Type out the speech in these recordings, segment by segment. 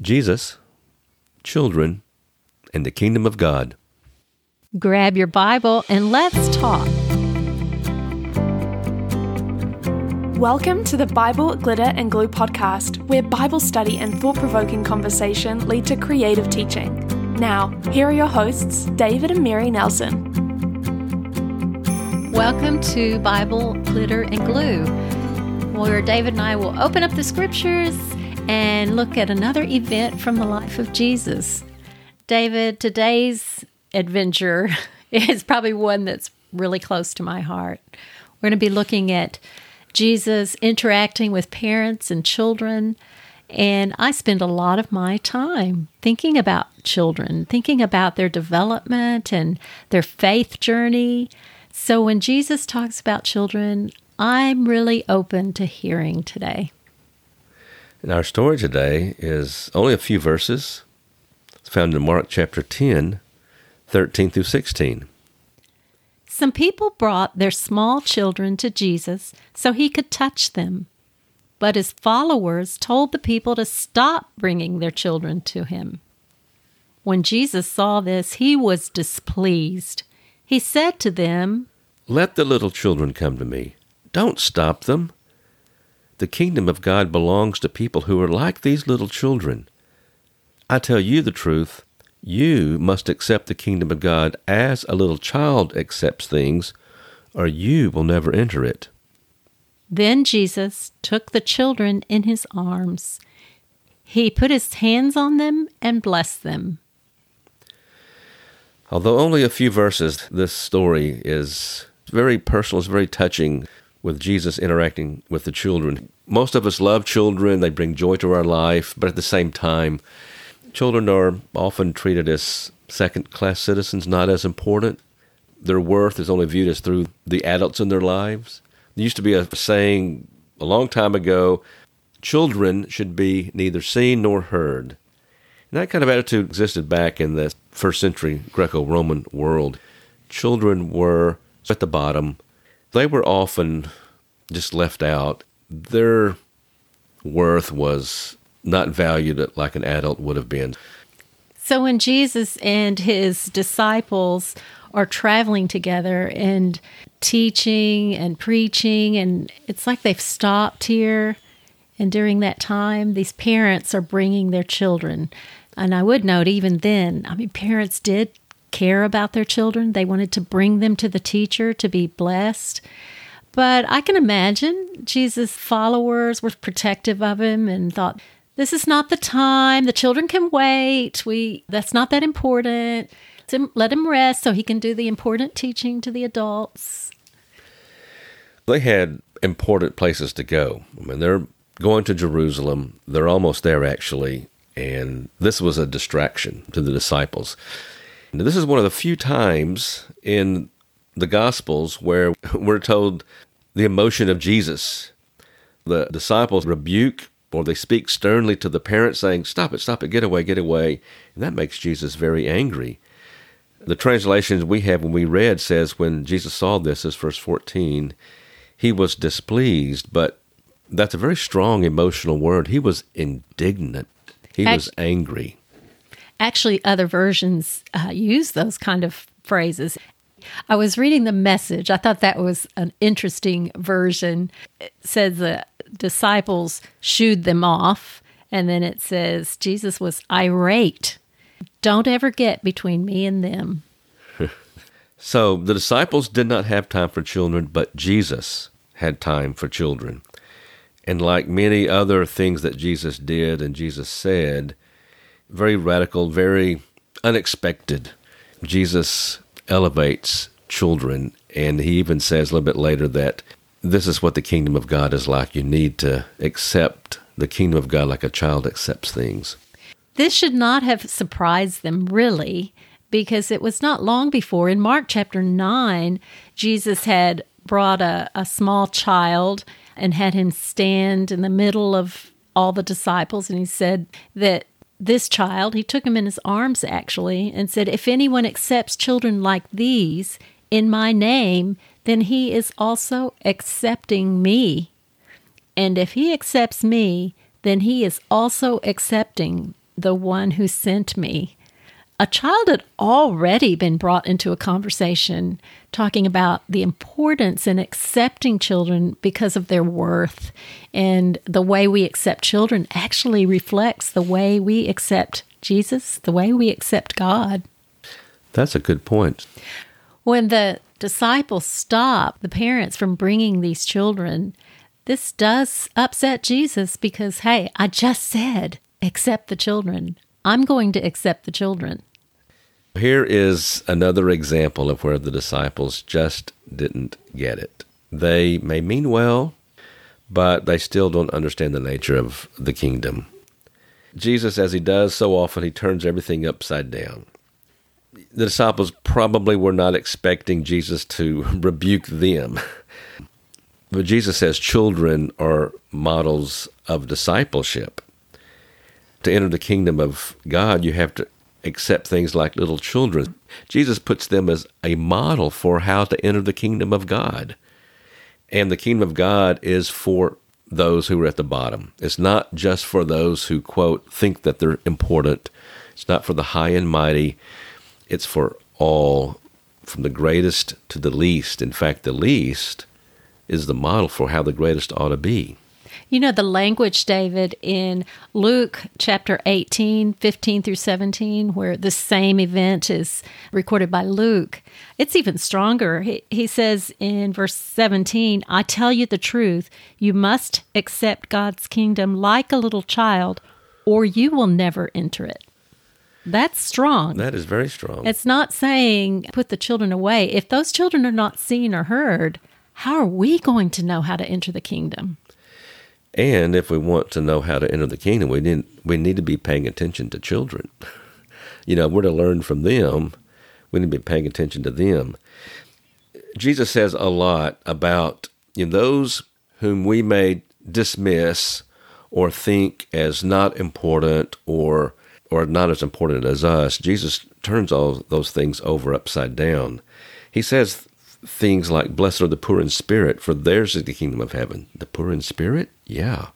Jesus, children, and the kingdom of God. Grab your Bible and let's talk. Welcome to the Bible Glitter and Glue podcast, where Bible study and thought provoking conversation lead to creative teaching. Now, here are your hosts, David and Mary Nelson. Welcome to Bible Glitter and Glue, where David and I will open up the scriptures and look at another event from the life of Jesus. David, today's adventure is probably one that's really close to my heart. We're going to be looking at Jesus interacting with parents and children. And I spend a lot of my time thinking about children, thinking about their development and their faith journey. So when Jesus talks about children, I'm really open to hearing today. And our story today is only a few verses. It's found in Mark chapter 10, 13 through 16. Some people brought their small children to Jesus so he could touch them. But his followers told the people to stop bringing their children to him. When Jesus saw this, he was displeased. He said to them, Let the little children come to me. Don't stop them. The kingdom of God belongs to people who are like these little children. I tell you the truth, you must accept the kingdom of God as a little child accepts things, or you will never enter it. Then Jesus took the children in his arms. He put his hands on them and blessed them. Although only a few verses, this story is very personal, it's very touching with Jesus interacting with the children. Most of us love children, they bring joy to our life, but at the same time, children are often treated as second class citizens, not as important. Their worth is only viewed as through the adults in their lives. There used to be a saying a long time ago children should be neither seen nor heard. And that kind of attitude existed back in the first century Greco Roman world. Children were at the bottom, they were often just left out. Their worth was not valued like an adult would have been. So when Jesus and his disciples are traveling together and teaching and preaching, and it's like they've stopped here. And during that time, these parents are bringing their children. And I would note, even then, I mean, parents did care about their children. They wanted to bring them to the teacher to be blessed. But I can imagine Jesus' followers were protective of him and thought, this is not the time. The children can wait. We that's not that important. Let him rest so he can do the important teaching to the adults. They had important places to go. I mean, they're going to Jerusalem. They're almost there, actually. And this was a distraction to the disciples. Now, this is one of the few times in the Gospels where we're told the emotion of Jesus. The disciples rebuke or they speak sternly to the parents, saying, Stop it, stop it, get away, get away. And that makes Jesus very angry. The translations we have when we read says, When Jesus saw this, as verse 14, he was displeased, but that's a very strong emotional word. He was indignant, he was angry. Actually, other versions uh, use those kind of phrases. I was reading the message. I thought that was an interesting version. It says the disciples shooed them off, and then it says Jesus was irate. Don't ever get between me and them. so the disciples did not have time for children, but Jesus had time for children. And like many other things that Jesus did and Jesus said, very radical, very unexpected. Jesus elevates children. And he even says a little bit later that this is what the kingdom of God is like. You need to accept the kingdom of God like a child accepts things. This should not have surprised them, really, because it was not long before in Mark chapter 9, Jesus had brought a, a small child and had him stand in the middle of all the disciples. And he said that this child, he took him in his arms actually, and said, If anyone accepts children like these in my name, then he is also accepting me. And if he accepts me, then he is also accepting the one who sent me. A child had already been brought into a conversation talking about the importance in accepting children because of their worth. And the way we accept children actually reflects the way we accept Jesus, the way we accept God. That's a good point. When the disciples stop the parents from bringing these children, this does upset Jesus because, hey, I just said, accept the children. I'm going to accept the children. Here is another example of where the disciples just didn't get it. They may mean well, but they still don't understand the nature of the kingdom. Jesus, as he does so often, he turns everything upside down. The disciples probably were not expecting Jesus to rebuke them. But Jesus says children are models of discipleship. To enter the kingdom of God, you have to accept things like little children. Jesus puts them as a model for how to enter the kingdom of God. And the kingdom of God is for those who are at the bottom. It's not just for those who, quote, think that they're important. It's not for the high and mighty. It's for all, from the greatest to the least. In fact, the least is the model for how the greatest ought to be. You know, the language, David, in Luke chapter 18, 15 through 17, where the same event is recorded by Luke, it's even stronger. He, he says in verse 17, I tell you the truth, you must accept God's kingdom like a little child, or you will never enter it. That's strong. That is very strong. It's not saying put the children away. If those children are not seen or heard, how are we going to know how to enter the kingdom? And if we want to know how to enter the kingdom, we need we need to be paying attention to children. You know, we're to learn from them. We need to be paying attention to them. Jesus says a lot about you know, those whom we may dismiss or think as not important or or not as important as us. Jesus turns all those things over upside down. He says things like, Blessed are the poor in spirit, for theirs is the kingdom of heaven. The poor in spirit? Yeah.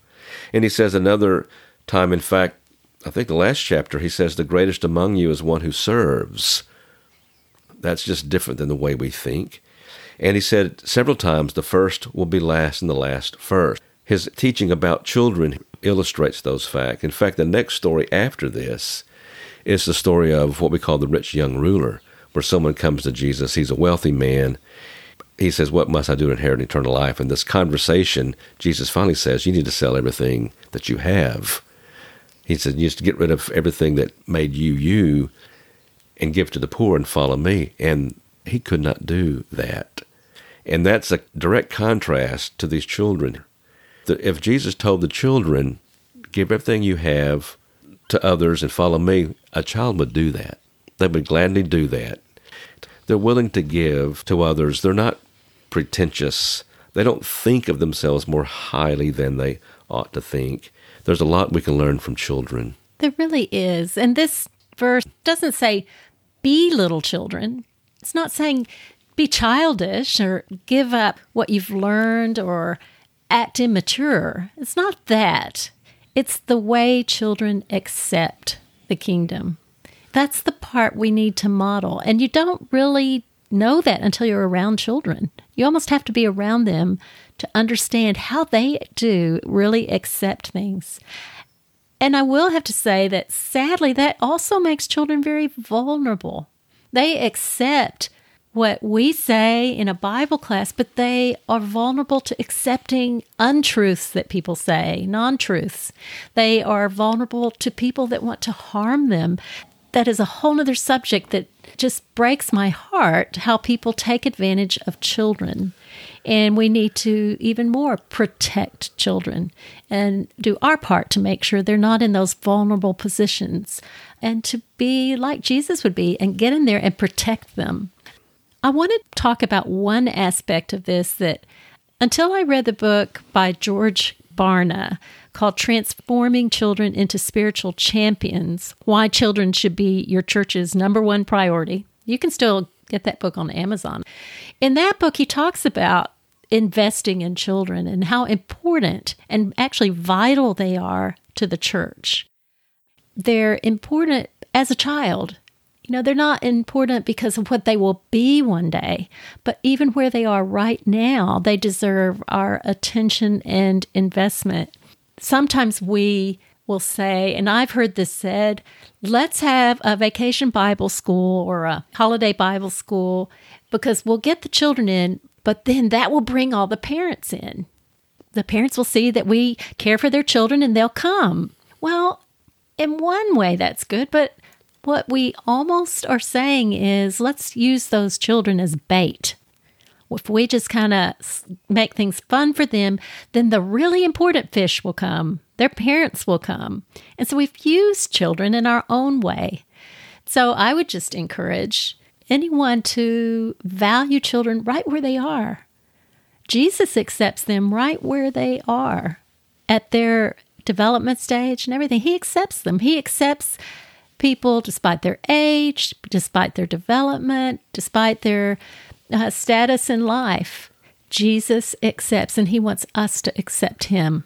And he says another time, in fact, I think the last chapter, he says, The greatest among you is one who serves. That's just different than the way we think. And he said several times, The first will be last and the last first. His teaching about children illustrates those facts. In fact, the next story after this is the story of what we call the rich young ruler where someone comes to Jesus. He's a wealthy man. He says, What must I do to inherit eternal life? And this conversation, Jesus finally says, You need to sell everything that you have. He said, You need to get rid of everything that made you you and give to the poor and follow me. And he could not do that. And that's a direct contrast to these children. If Jesus told the children, Give everything you have to others and follow me, a child would do that. They would gladly do that. They're willing to give to others. They're not pretentious. They don't think of themselves more highly than they ought to think. There's a lot we can learn from children. There really is. And this verse doesn't say, be little children. It's not saying be childish or give up what you've learned or act immature. It's not that. It's the way children accept the kingdom. That's the part we need to model. And you don't really know that until you're around children. You almost have to be around them to understand how they do really accept things. And I will have to say that sadly, that also makes children very vulnerable. They accept what we say in a Bible class, but they are vulnerable to accepting untruths that people say, non truths. They are vulnerable to people that want to harm them that is a whole other subject that just breaks my heart how people take advantage of children. And we need to even more protect children and do our part to make sure they're not in those vulnerable positions and to be like Jesus would be and get in there and protect them. I want to talk about one aspect of this that until I read the book by George Barna called Transforming Children into Spiritual Champions Why Children Should Be Your Church's Number One Priority. You can still get that book on Amazon. In that book, he talks about investing in children and how important and actually vital they are to the church. they're important as a child. You know, they're not important because of what they will be one day, but even where they are right now, they deserve our attention and investment. Sometimes we will say, and I've heard this said, let's have a vacation Bible school or a holiday Bible school because we'll get the children in, but then that will bring all the parents in. The parents will see that we care for their children and they'll come. Well, in one way, that's good, but what we almost are saying is let's use those children as bait. If we just kind of make things fun for them, then the really important fish will come. Their parents will come. And so we've used children in our own way. So I would just encourage anyone to value children right where they are. Jesus accepts them right where they are at their development stage and everything. He accepts them. He accepts people despite their age, despite their development, despite their uh, status in life. Jesus accepts, and He wants us to accept Him.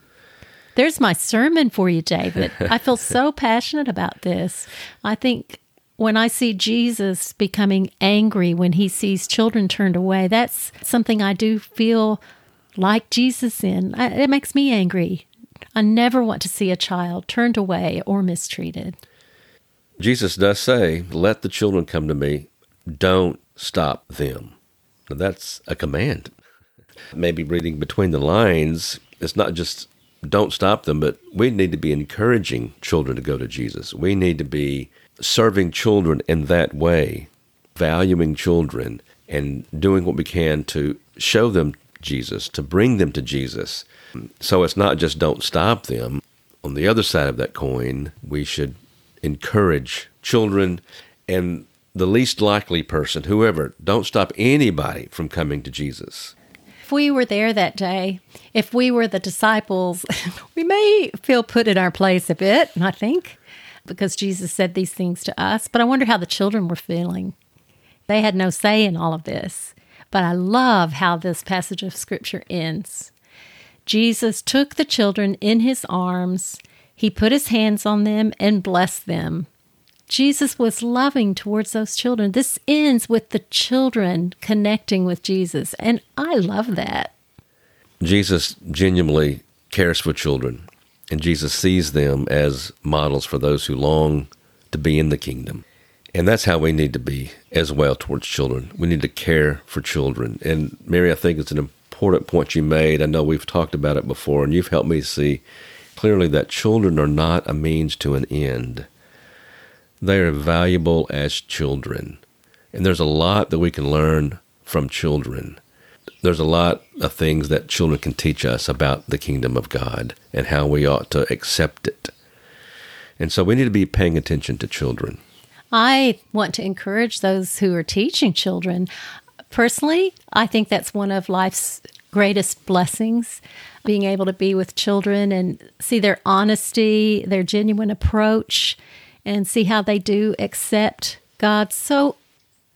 There's my sermon for you, David. I feel so passionate about this. I think when I see Jesus becoming angry when he sees children turned away, that's something I do feel like Jesus in. I, it makes me angry. I never want to see a child turned away or mistreated. Jesus does say, Let the children come to me, don't stop them. Now, that's a command. Maybe reading between the lines, it's not just don't stop them, but we need to be encouraging children to go to Jesus. We need to be serving children in that way, valuing children, and doing what we can to show them Jesus, to bring them to Jesus. So it's not just don't stop them. On the other side of that coin, we should encourage children and the least likely person, whoever, don't stop anybody from coming to Jesus. If we were there that day, if we were the disciples, we may feel put in our place a bit, I think, because Jesus said these things to us. But I wonder how the children were feeling. They had no say in all of this. But I love how this passage of scripture ends. Jesus took the children in his arms, he put his hands on them and blessed them. Jesus was loving towards those children. This ends with the children connecting with Jesus, and I love that. Jesus genuinely cares for children, and Jesus sees them as models for those who long to be in the kingdom. And that's how we need to be as well towards children. We need to care for children. And Mary, I think it's an important point you made. I know we've talked about it before, and you've helped me see clearly that children are not a means to an end they are valuable as children. And there's a lot that we can learn from children. There's a lot of things that children can teach us about the kingdom of God and how we ought to accept it. And so we need to be paying attention to children. I want to encourage those who are teaching children. Personally, I think that's one of life's greatest blessings being able to be with children and see their honesty, their genuine approach, and see how they do accept God so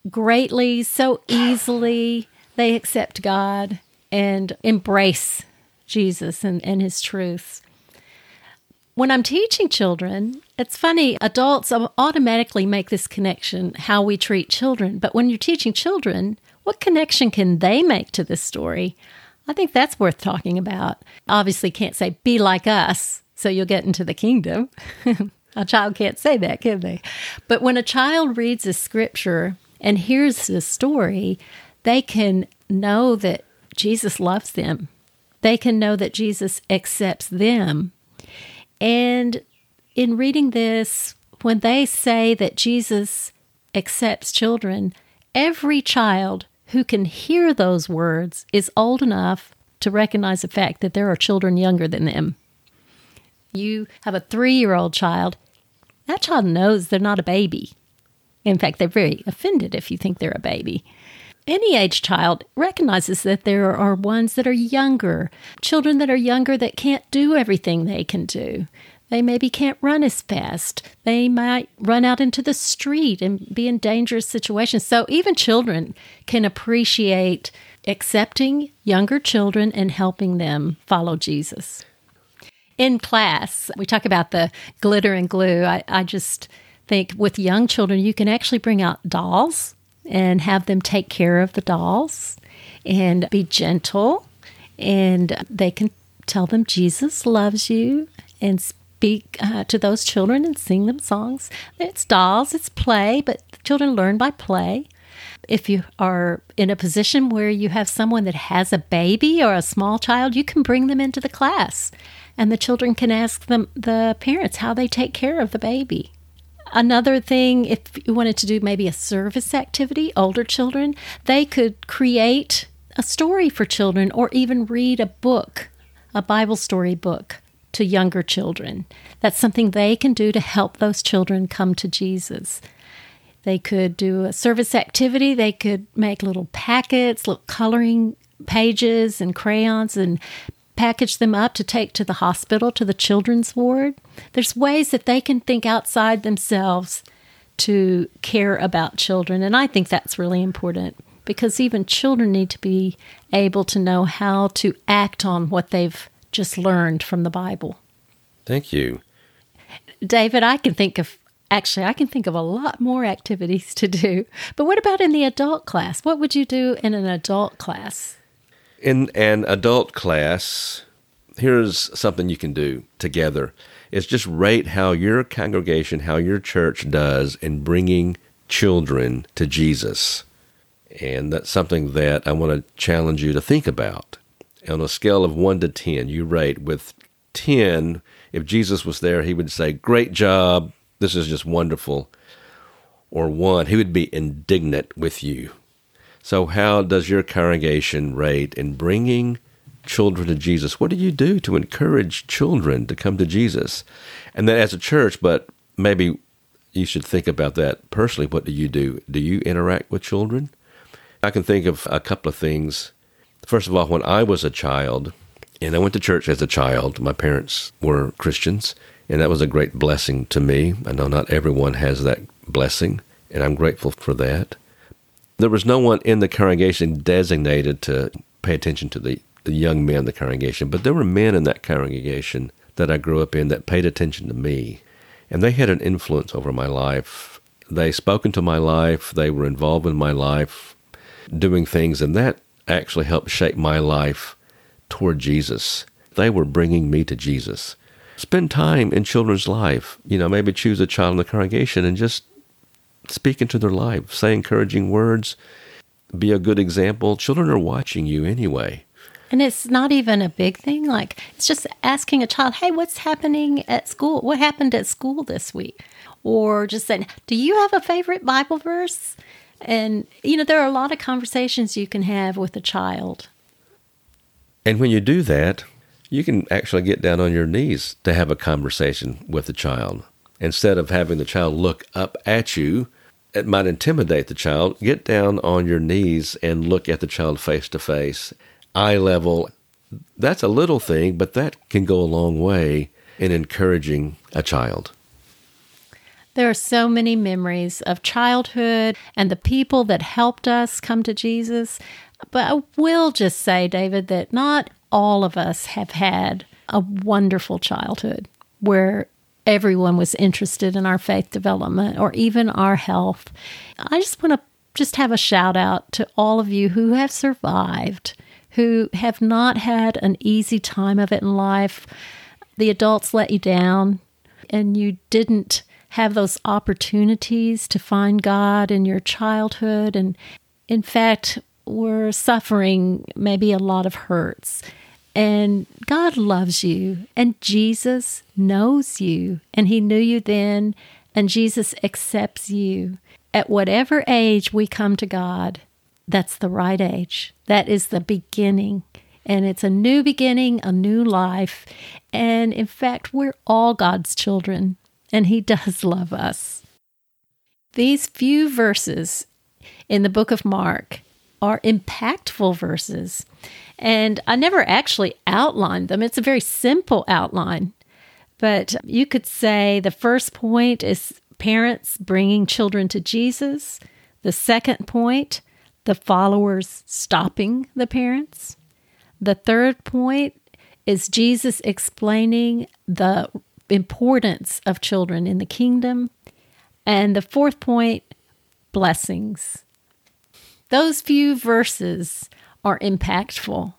greatly, so easily. They accept God and embrace Jesus and, and his truths. When I'm teaching children, it's funny, adults automatically make this connection how we treat children. But when you're teaching children, what connection can they make to this story? I think that's worth talking about. Obviously, can't say, be like us, so you'll get into the kingdom. A child can't say that, can they? But when a child reads a scripture and hears the story, they can know that Jesus loves them. They can know that Jesus accepts them. And in reading this, when they say that Jesus accepts children, every child who can hear those words is old enough to recognize the fact that there are children younger than them you have a three year old child, that child knows they're not a baby. In fact, they're very offended if you think they're a baby. Any age child recognizes that there are ones that are younger, children that are younger that can't do everything they can do. They maybe can't run as fast. They might run out into the street and be in dangerous situations. So even children can appreciate accepting younger children and helping them follow Jesus. in class, we talk about the glitter and glue. I, I just think with young children, you can actually bring out dolls and have them take care of the dolls and be gentle. And they can tell them Jesus loves you and speak uh, to those children and sing them songs. It's dolls, it's play, but children learn by play. If you are in a position where you have someone that has a baby or a small child, you can bring them into the class and the children can ask them the parents how they take care of the baby. Another thing, if you wanted to do maybe a service activity, older children, they could create a story for children or even read a book, a Bible story book to younger children. That's something they can do to help those children come to Jesus. They could do a service activity. They could make little packets, little coloring pages and crayons and package them up to take to the hospital, to the children's ward. There's ways that they can think outside themselves to care about children. And I think that's really important because even children need to be able to know how to act on what they've just learned from the Bible. Thank you. David, I can think of actually I can think of a lot more activities to do. But what about in the adult class? What would you do in an adult class? In an adult class, here's something you can do together. Is just rate how your congregation, how your church does in bringing children to Jesus. And that's something that I want to challenge you to think about. On a scale of 1 to 10, you rate with 10, if Jesus was there, he would say, Great job, this is just wonderful. Or 1, he would be indignant with you. So, how does your congregation rate in bringing children to Jesus? What do you do to encourage children to come to Jesus? And then, as a church, but maybe you should think about that personally. What do you do? Do you interact with children? I can think of a couple of things. First of all, when I was a child, and I went to church as a child, my parents were Christians, and that was a great blessing to me. I know not everyone has that blessing, and I'm grateful for that. There was no one in the congregation designated to pay attention to the, the young men in the congregation, but there were men in that congregation that I grew up in that paid attention to me, and they had an influence over my life. They spoke into my life, they were involved in my life, doing things, and that actually helped shape my life toward Jesus. They were bringing me to Jesus. Spend time in children's life. You know, maybe choose a child in the congregation and just speak into their life, say encouraging words, be a good example. Children are watching you anyway. And it's not even a big thing. Like, it's just asking a child, hey, what's happening at school? What happened at school this week? Or just saying, do you have a favorite Bible verse? And, you know, there are a lot of conversations you can have with a child. And when you do that, you can actually get down on your knees to have a conversation with the child. Instead of having the child look up at you, it might intimidate the child. Get down on your knees and look at the child face to face, eye level. That's a little thing, but that can go a long way in encouraging a child. There are so many memories of childhood and the people that helped us come to Jesus. But I will just say, David, that not all of us have had a wonderful childhood where everyone was interested in our faith development or even our health. I just want to just have a shout out to all of you who have survived, who have not had an easy time of it in life. The adults let you down and you didn't have those opportunities to find God in your childhood. And in fact, we're suffering maybe a lot of hurts. And God loves you, and Jesus knows you, and He knew you then, and Jesus accepts you. At whatever age we come to God, that's the right age. That is the beginning. And it's a new beginning, a new life. And in fact, we're all God's children and He does love us. These few verses in the book of Mark are impactful verses, and I never actually outlined them. It's a very simple outline, but you could say the first point is parents bringing children to Jesus, the second point, the followers stopping the parents. The third point is Jesus explaining the importance of children in the kingdom. And the fourth point, blessings. Those few verses are impactful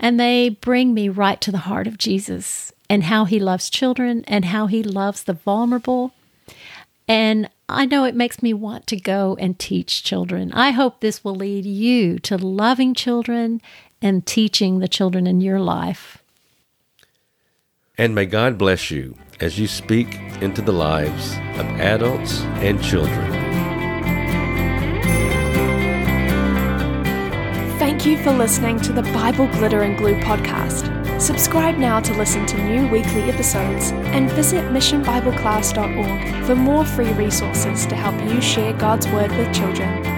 and they bring me right to the heart of Jesus and how he loves children and how he loves the vulnerable. And I know it makes me want to go and teach children. I hope this will lead you to loving children and teaching the children in your life. And may God bless you as you speak into the lives of adults and children. Thank you for listening to the Bible Glitter and Glue podcast. Subscribe now to listen to new weekly episodes and visit missionbibleclass.org for more free resources to help you share God's Word with children.